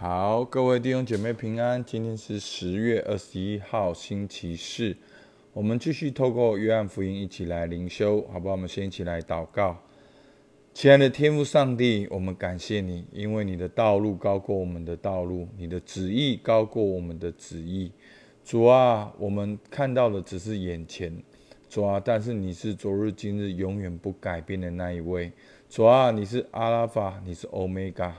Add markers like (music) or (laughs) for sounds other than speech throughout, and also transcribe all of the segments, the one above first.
好，各位弟兄姐妹平安。今天是十月二十一号，星期四。我们继续透过约翰福音一起来灵修，好不好？我们先一起来祷告。亲爱的天父上帝，我们感谢你，因为你的道路高过我们的道路，你的旨意高过我们的旨意。主啊，我们看到的只是眼前，主啊，但是你是昨日今日永远不改变的那一位。主啊，你是阿拉法，你是欧米伽。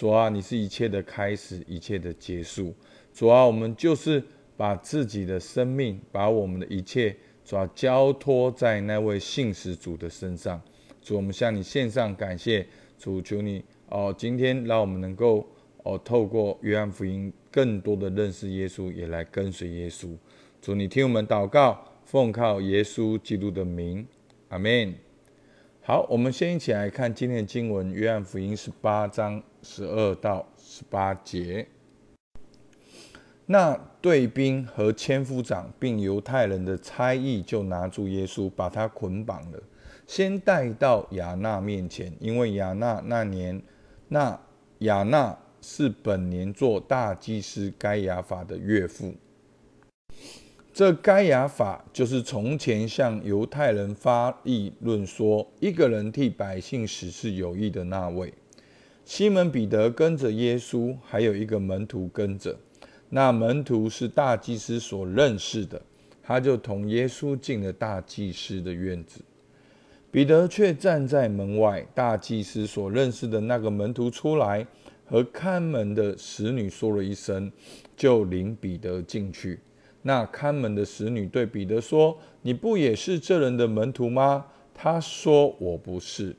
主啊，你是一切的开始，一切的结束。主啊，我们就是把自己的生命，把我们的一切，主要交托在那位信使主的身上。主，我们向你献上感谢。主，求你哦，今天让我们能够哦，透过约翰福音，更多的认识耶稣，也来跟随耶稣。主，你听我们祷告，奉靠耶稣基督的名，阿门。好，我们先一起来看今天的经文，约翰福音十八章。十二到十八节，那队兵和千夫长并犹太人的差役就拿住耶稣，把他捆绑了，先带到亚纳面前，因为亚纳那年，那亚纳是本年做大祭司该亚法的岳父。这该亚法就是从前向犹太人发议论说，一个人替百姓死是有益的那位。西门彼得跟着耶稣，还有一个门徒跟着。那门徒是大祭司所认识的，他就同耶稣进了大祭司的院子。彼得却站在门外。大祭司所认识的那个门徒出来，和看门的使女说了一声，就领彼得进去。那看门的使女对彼得说：“你不也是这人的门徒吗？”他说：“我不是。”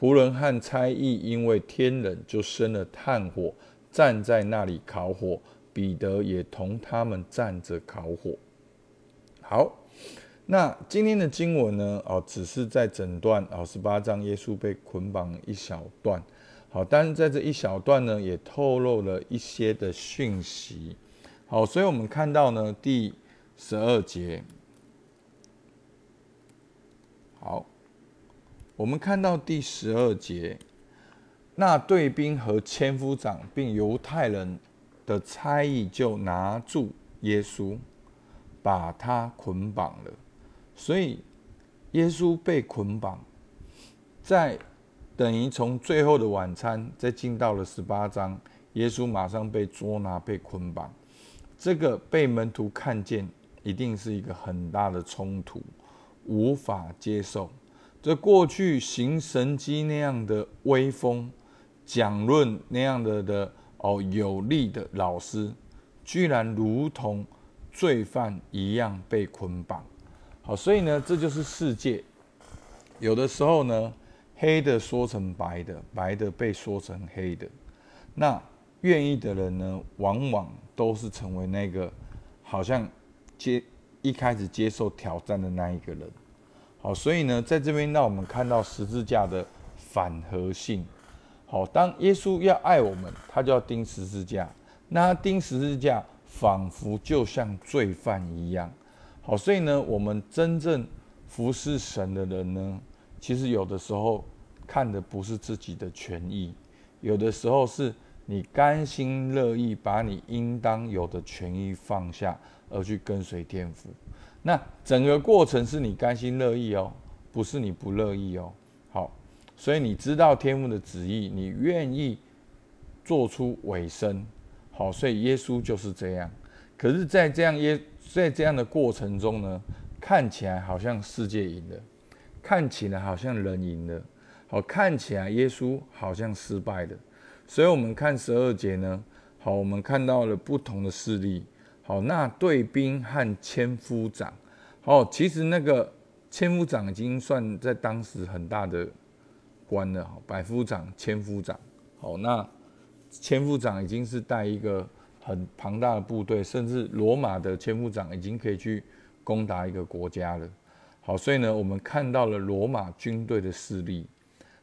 仆人和差役因为天冷，就生了炭火，站在那里烤火。彼得也同他们站着烤火。好，那今天的经文呢？哦，只是在整段哦十八章，耶稣被捆绑一小段。好，但是在这一小段呢，也透露了一些的讯息。好，所以我们看到呢，第十二节。好。我们看到第十二节，那队兵和千夫长并犹太人的差役就拿住耶稣，把他捆绑了。所以耶稣被捆绑，在等于从最后的晚餐再进到了十八章，耶稣马上被捉拿被捆绑。这个被门徒看见，一定是一个很大的冲突，无法接受。这过去行神机那样的威风，讲论那样的的哦有力的老师，居然如同罪犯一样被捆绑。好，所以呢，这就是世界。有的时候呢，黑的说成白的，白的被说成黑的。那愿意的人呢，往往都是成为那个好像接一开始接受挑战的那一个人。好，所以呢，在这边让我们看到十字架的反合性。好，当耶稣要爱我们，他就要钉十字架。那钉十字架，仿佛就像罪犯一样。好，所以呢，我们真正服侍神的人呢，其实有的时候看的不是自己的权益，有的时候是你甘心乐意把你应当有的权益放下，而去跟随天父。那整个过程是你甘心乐意哦，不是你不乐意哦。好，所以你知道天父的旨意，你愿意做出尾声。好，所以耶稣就是这样。可是，在这样耶在这样的过程中呢，看起来好像世界赢了，看起来好像人赢了，好，看起来耶稣好像失败了。所以我们看十二节呢，好，我们看到了不同的势力。哦，那队兵和千夫长，哦，其实那个千夫长已经算在当时很大的官了，百夫长、千夫长，好，那千夫长已经是带一个很庞大的部队，甚至罗马的千夫长已经可以去攻打一个国家了。好，所以呢，我们看到了罗马军队的势力。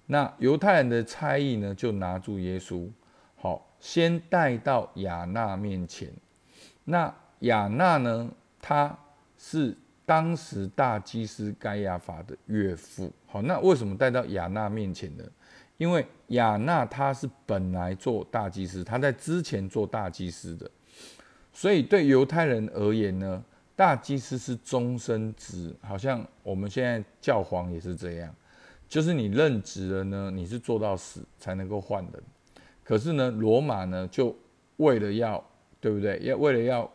那犹太人的差役呢，就拿住耶稣，好，先带到亚纳面前。那亚纳呢？他是当时大祭司该亚法的岳父。好，那为什么带到亚纳面前呢？因为亚纳他是本来做大祭司，他在之前做大祭司的，所以对犹太人而言呢，大祭司是终身职，好像我们现在教皇也是这样，就是你任职了呢，你是做到死才能够换人。可是呢，罗马呢，就为了要，对不对？要为了要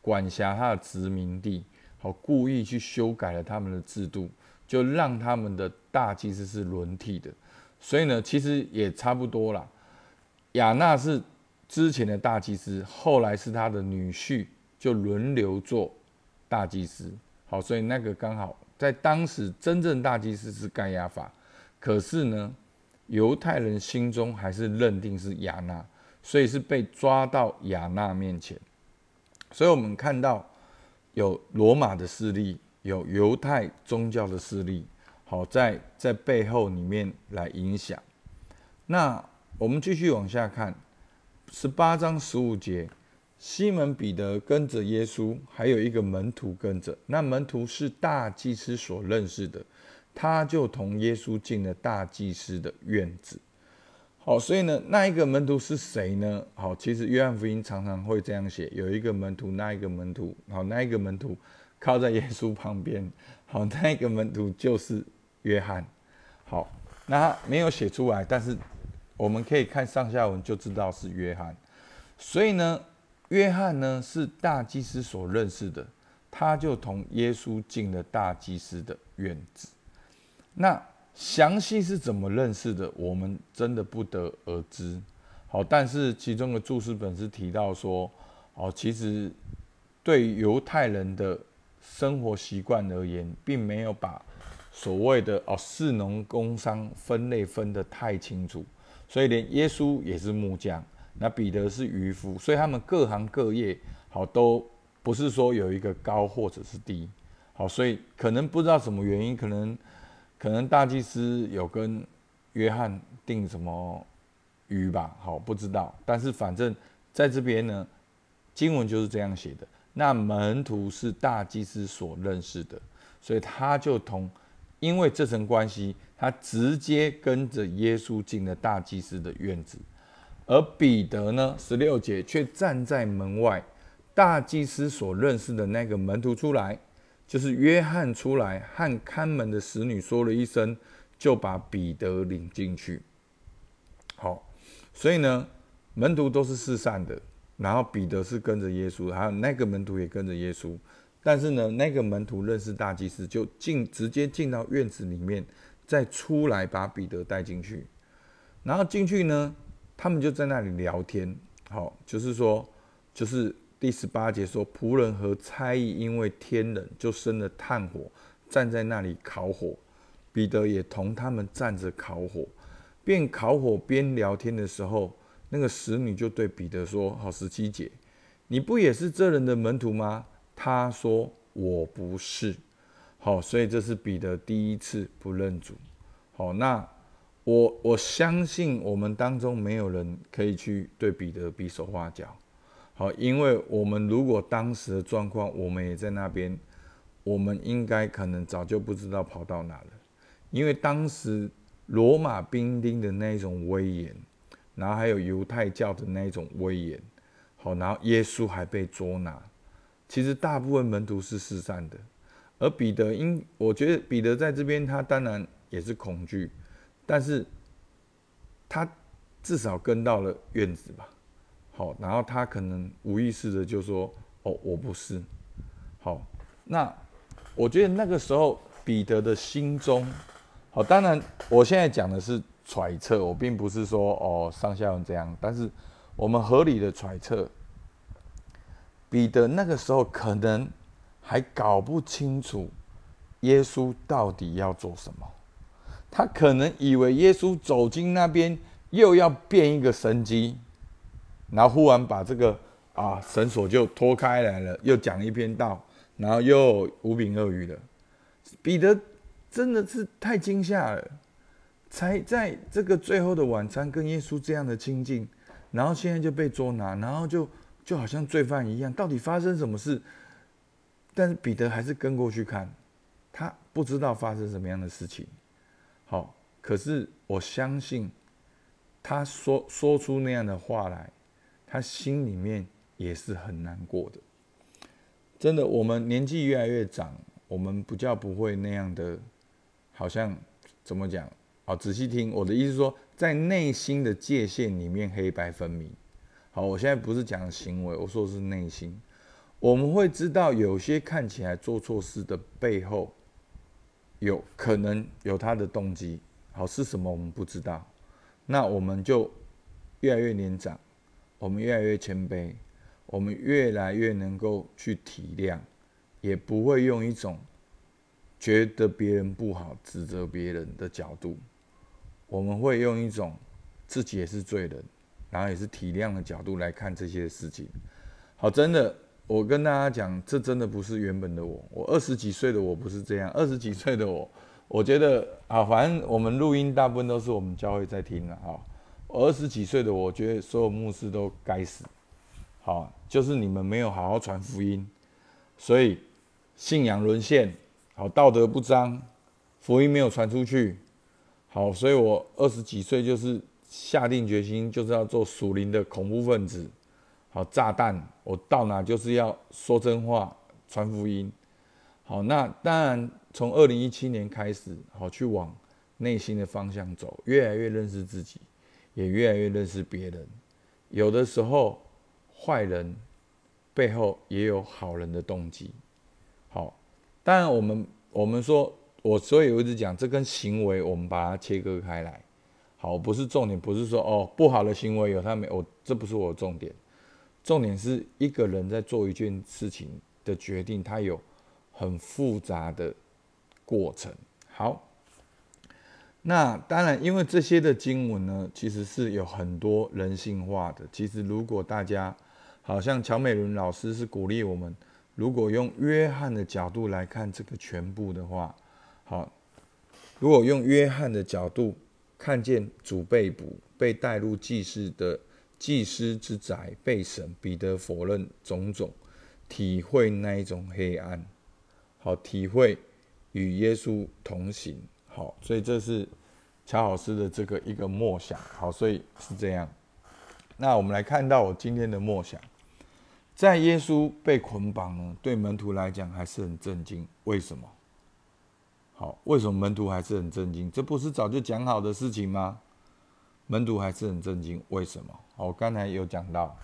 管辖他的殖民地，好，故意去修改了他们的制度，就让他们的大祭司是轮替的。所以呢，其实也差不多啦。亚纳是之前的大祭司，后来是他的女婿就轮流做大祭司。好，所以那个刚好在当时真正大祭司是盖亚法，可是呢，犹太人心中还是认定是亚纳，所以是被抓到亚纳面前。所以我们看到有罗马的势力，有犹太宗教的势力。好，在在背后里面来影响。那我们继续往下看，十八章十五节，西门彼得跟着耶稣，还有一个门徒跟着。那门徒是大祭司所认识的，他就同耶稣进了大祭司的院子。好，所以呢，那一个门徒是谁呢？好，其实约翰福音常常会这样写，有一个门徒，那一个门徒，好，那一个门徒靠在耶稣旁边，好，那一个门徒就是。约翰，好，那没有写出来，但是我们可以看上下文就知道是约翰。所以呢，约翰呢是大祭司所认识的，他就同耶稣进了大祭司的院子。那详细是怎么认识的，我们真的不得而知。好，但是其中的注释本是提到说，哦，其实对犹太人的生活习惯而言，并没有把。所谓的哦，士农工商分类分得太清楚，所以连耶稣也是木匠，那彼得是渔夫，所以他们各行各业好都不是说有一个高或者是低，好，所以可能不知道什么原因，可能可能大祭司有跟约翰订什么鱼吧，好不知道，但是反正在这边呢，经文就是这样写的，那门徒是大祭司所认识的，所以他就同。因为这层关系，他直接跟着耶稣进了大祭司的院子，而彼得呢，十六节却站在门外。大祭司所认识的那个门徒出来，就是约翰出来，和看门的使女说了一声，就把彼得领进去。好，所以呢，门徒都是四散的，然后彼得是跟着耶稣，还有那个门徒也跟着耶稣。但是呢，那个门徒认识大祭司，就进直接进到院子里面，再出来把彼得带进去，然后进去呢，他们就在那里聊天。好，就是说，就是第十八节说，仆人和差役因为天冷，就生了炭火，站在那里烤火。彼得也同他们站着烤火，边烤火边聊天的时候，那个使女就对彼得说：“好，十七节，你不也是这人的门徒吗？”他说：“我不是。”好，所以这是彼得第一次不认主。好，那我我相信我们当中没有人可以去对彼得比手画脚。好，因为我们如果当时的状况，我们也在那边，我们应该可能早就不知道跑到哪了。因为当时罗马兵丁的那种威严，然后还有犹太教的那种威严，好，然后耶稣还被捉拿。其实大部分门徒是失散的，而彼得因我觉得彼得在这边，他当然也是恐惧，但是他至少跟到了院子吧。好，然后他可能无意识的就说：“哦，我不是。”好，那我觉得那个时候彼得的心中，好，当然我现在讲的是揣测，我并不是说哦上下文这样，但是我们合理的揣测。彼得那个时候可能还搞不清楚耶稣到底要做什么，他可能以为耶稣走进那边又要变一个神机，然后忽然把这个啊绳索就脱开来了，又讲一篇道，然后又无柄鳄鱼了。彼得真的是太惊吓了，才在这个最后的晚餐跟耶稣这样的亲近，然后现在就被捉拿，然后就。就好像罪犯一样，到底发生什么事？但是彼得还是跟过去看，他不知道发生什么样的事情。好，可是我相信他说说出那样的话来，他心里面也是很难过的。真的，我们年纪越来越长，我们不叫不会那样的，好像怎么讲？好，仔细听我的意思，说在内心的界限里面黑白分明。好，我现在不是讲行为，我说的是内心。我们会知道有些看起来做错事的背后，有可能有他的动机。好，是什么我们不知道。那我们就越来越年长，我们越来越谦卑，我们越来越能够去体谅，也不会用一种觉得别人不好、指责别人的角度。我们会用一种自己也是罪人，然后也是体谅的角度来看这些事情。好，真的，我跟大家讲，这真的不是原本的我。我二十几岁的我不是这样，二十几岁的我，我觉得啊，反正我们录音大部分都是我们教会在听的啊。二十几岁的我觉得所有牧师都该死，好，就是你们没有好好传福音，所以信仰沦陷，好，道德不彰，福音没有传出去。好，所以我二十几岁就是下定决心，就是要做属灵的恐怖分子。好，炸弹，我到哪就是要说真话，传福音。好，那当然从二零一七年开始，好去往内心的方向走，越来越认识自己，也越来越认识别人。有的时候，坏人背后也有好人的动机。好，当然我们我们说。我所以我一直讲，这跟行为我们把它切割开来，好，不是重点，不是说哦不好的行为有他没，我这不是我的重点，重点是一个人在做一件事情的决定，他有很复杂的过程。好，那当然，因为这些的经文呢，其实是有很多人性化的。其实如果大家好像乔美伦老师是鼓励我们，如果用约翰的角度来看这个全部的话。好，如果用约翰的角度看见主被捕、被带入祭司的祭司之宅被审，彼得否认种种，体会那一种黑暗，好，体会与耶稣同行，好，所以这是乔老师的这个一个默想，好，所以是这样。那我们来看到我今天的默想，在耶稣被捆绑呢，对门徒来讲还是很震惊，为什么？好，为什么门徒还是很震惊？这不是早就讲好的事情吗？门徒还是很震惊，为什么？我刚才有讲到，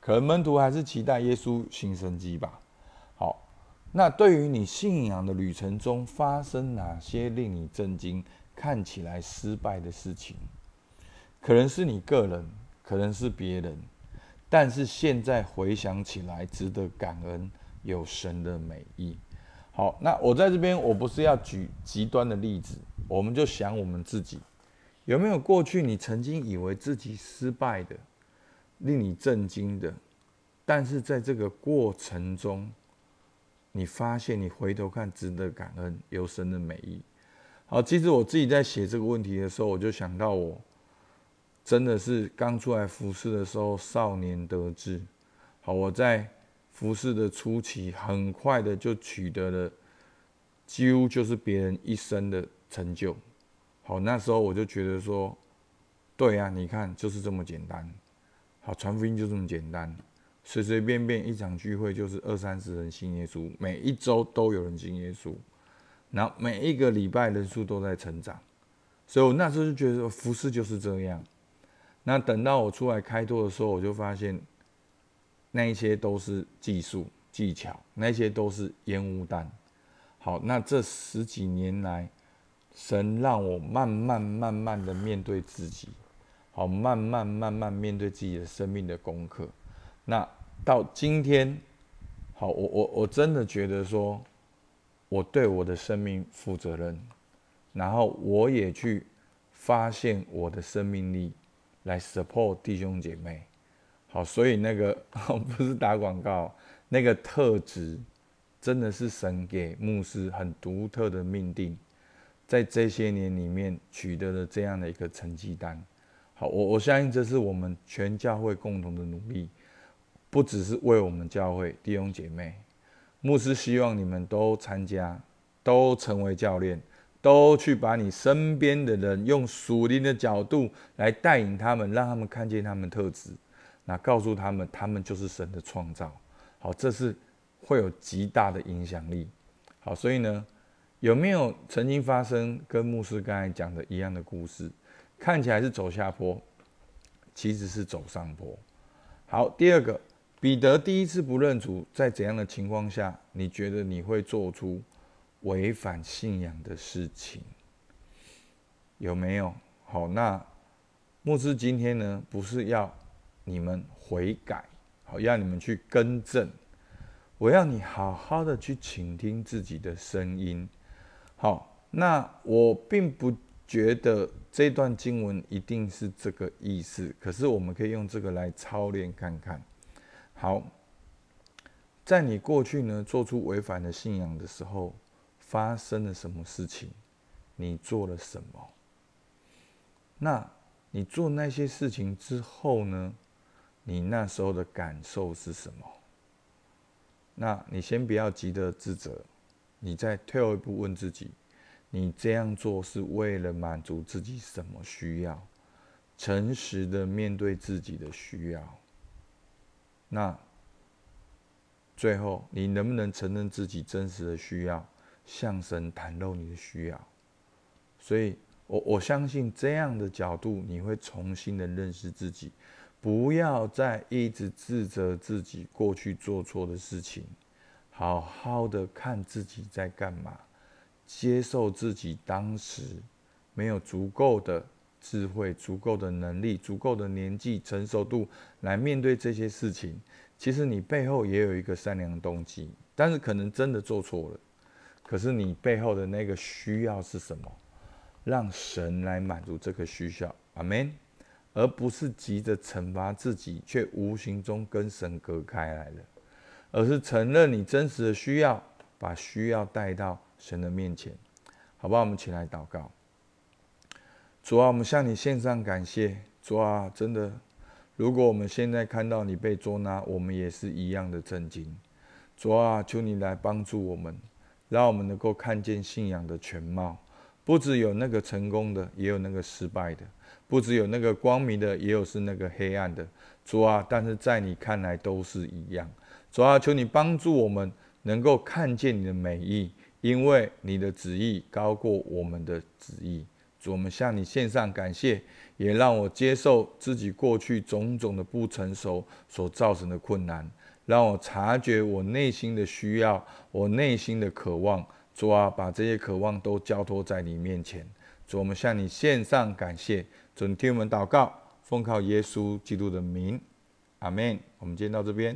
可能门徒还是期待耶稣行神迹吧。那对于你信仰的旅程中发生哪些令你震惊、看起来失败的事情？可能是你个人，可能是别人，但是现在回想起来，值得感恩，有神的美意。好，那我在这边，我不是要举极端的例子，我们就想我们自己，有没有过去你曾经以为自己失败的，令你震惊的，但是在这个过程中，你发现你回头看值得感恩，有神的美意。好，其实我自己在写这个问题的时候，我就想到我真的是刚出来服侍的时候，少年得志。好，我在。服侍的初期，很快的就取得了，几乎就是别人一生的成就。好，那时候我就觉得说，对啊，你看就是这么简单。好，传福音就这么简单，随随便便一场聚会就是二三十人信耶稣，每一周都有人信耶稣，然后每一个礼拜人数都在成长。所以我那时候就觉得服饰就是这样。那等到我出来开拓的时候，我就发现。那一些都是技术技巧，那些都是烟雾弹。好，那这十几年来，神让我慢慢慢慢的面对自己，好，慢慢慢慢面对自己的生命的功课。那到今天，好，我我我真的觉得说，我对我的生命负责任，然后我也去发现我的生命力，来 support 弟兄姐妹。好，所以那个 (laughs) 不是打广告，那个特质真的是神给牧师很独特的命定，在这些年里面取得了这样的一个成绩单。好，我我相信这是我们全教会共同的努力，不只是为我们教会弟兄姐妹，牧师希望你们都参加，都成为教练，都去把你身边的人用属灵的角度来带领他们，让他们看见他们特质，那告诉他们，他们就是神的创造。好，这是会有极大的影响力。好，所以呢，有没有曾经发生跟牧师刚才讲的一样的故事？看起来是走下坡，其实是走上坡。好，第二个，彼得第一次不认主，在怎样的情况下，你觉得你会做出？违反信仰的事情有没有？好，那牧师今天呢，不是要你们悔改，好，要你们去更正。我要你好好的去倾听自己的声音。好，那我并不觉得这段经文一定是这个意思，可是我们可以用这个来操练看看。好，在你过去呢做出违反的信仰的时候。发生了什么事情？你做了什么？那你做那些事情之后呢？你那时候的感受是什么？那你先不要急着自责，你再退后一步问自己：你这样做是为了满足自己什么需要？诚实的面对自己的需要。那最后，你能不能承认自己真实的需要？向神袒露你的需要，所以我我相信这样的角度，你会重新的认识自己，不要再一直自责自己过去做错的事情，好好的看自己在干嘛，接受自己当时没有足够的智慧、足够的能力、足够的年纪成熟度来面对这些事情。其实你背后也有一个善良动机，但是可能真的做错了。可是你背后的那个需要是什么？让神来满足这个需要，阿门。而不是急着惩罚自己，却无形中跟神隔开来了，而是承认你真实的需要，把需要带到神的面前，好不好？我们起来祷告。主啊，我们向你献上感谢。主啊，真的，如果我们现在看到你被捉拿，我们也是一样的震惊。主啊，求你来帮助我们。让我们能够看见信仰的全貌，不只有那个成功的，也有那个失败的；不只有那个光明的，也有是那个黑暗的。主啊，但是在你看来都是一样。主啊，求你帮助我们能够看见你的美意，因为你的旨意高过我们的旨意。主，我们向你献上感谢，也让我接受自己过去种种的不成熟所造成的困难。让我察觉我内心的需要，我内心的渴望。主啊，把这些渴望都交托在你面前。主，我们向你献上感谢。准，听我们祷告，奉靠耶稣基督的名，阿门。我们今天到这边。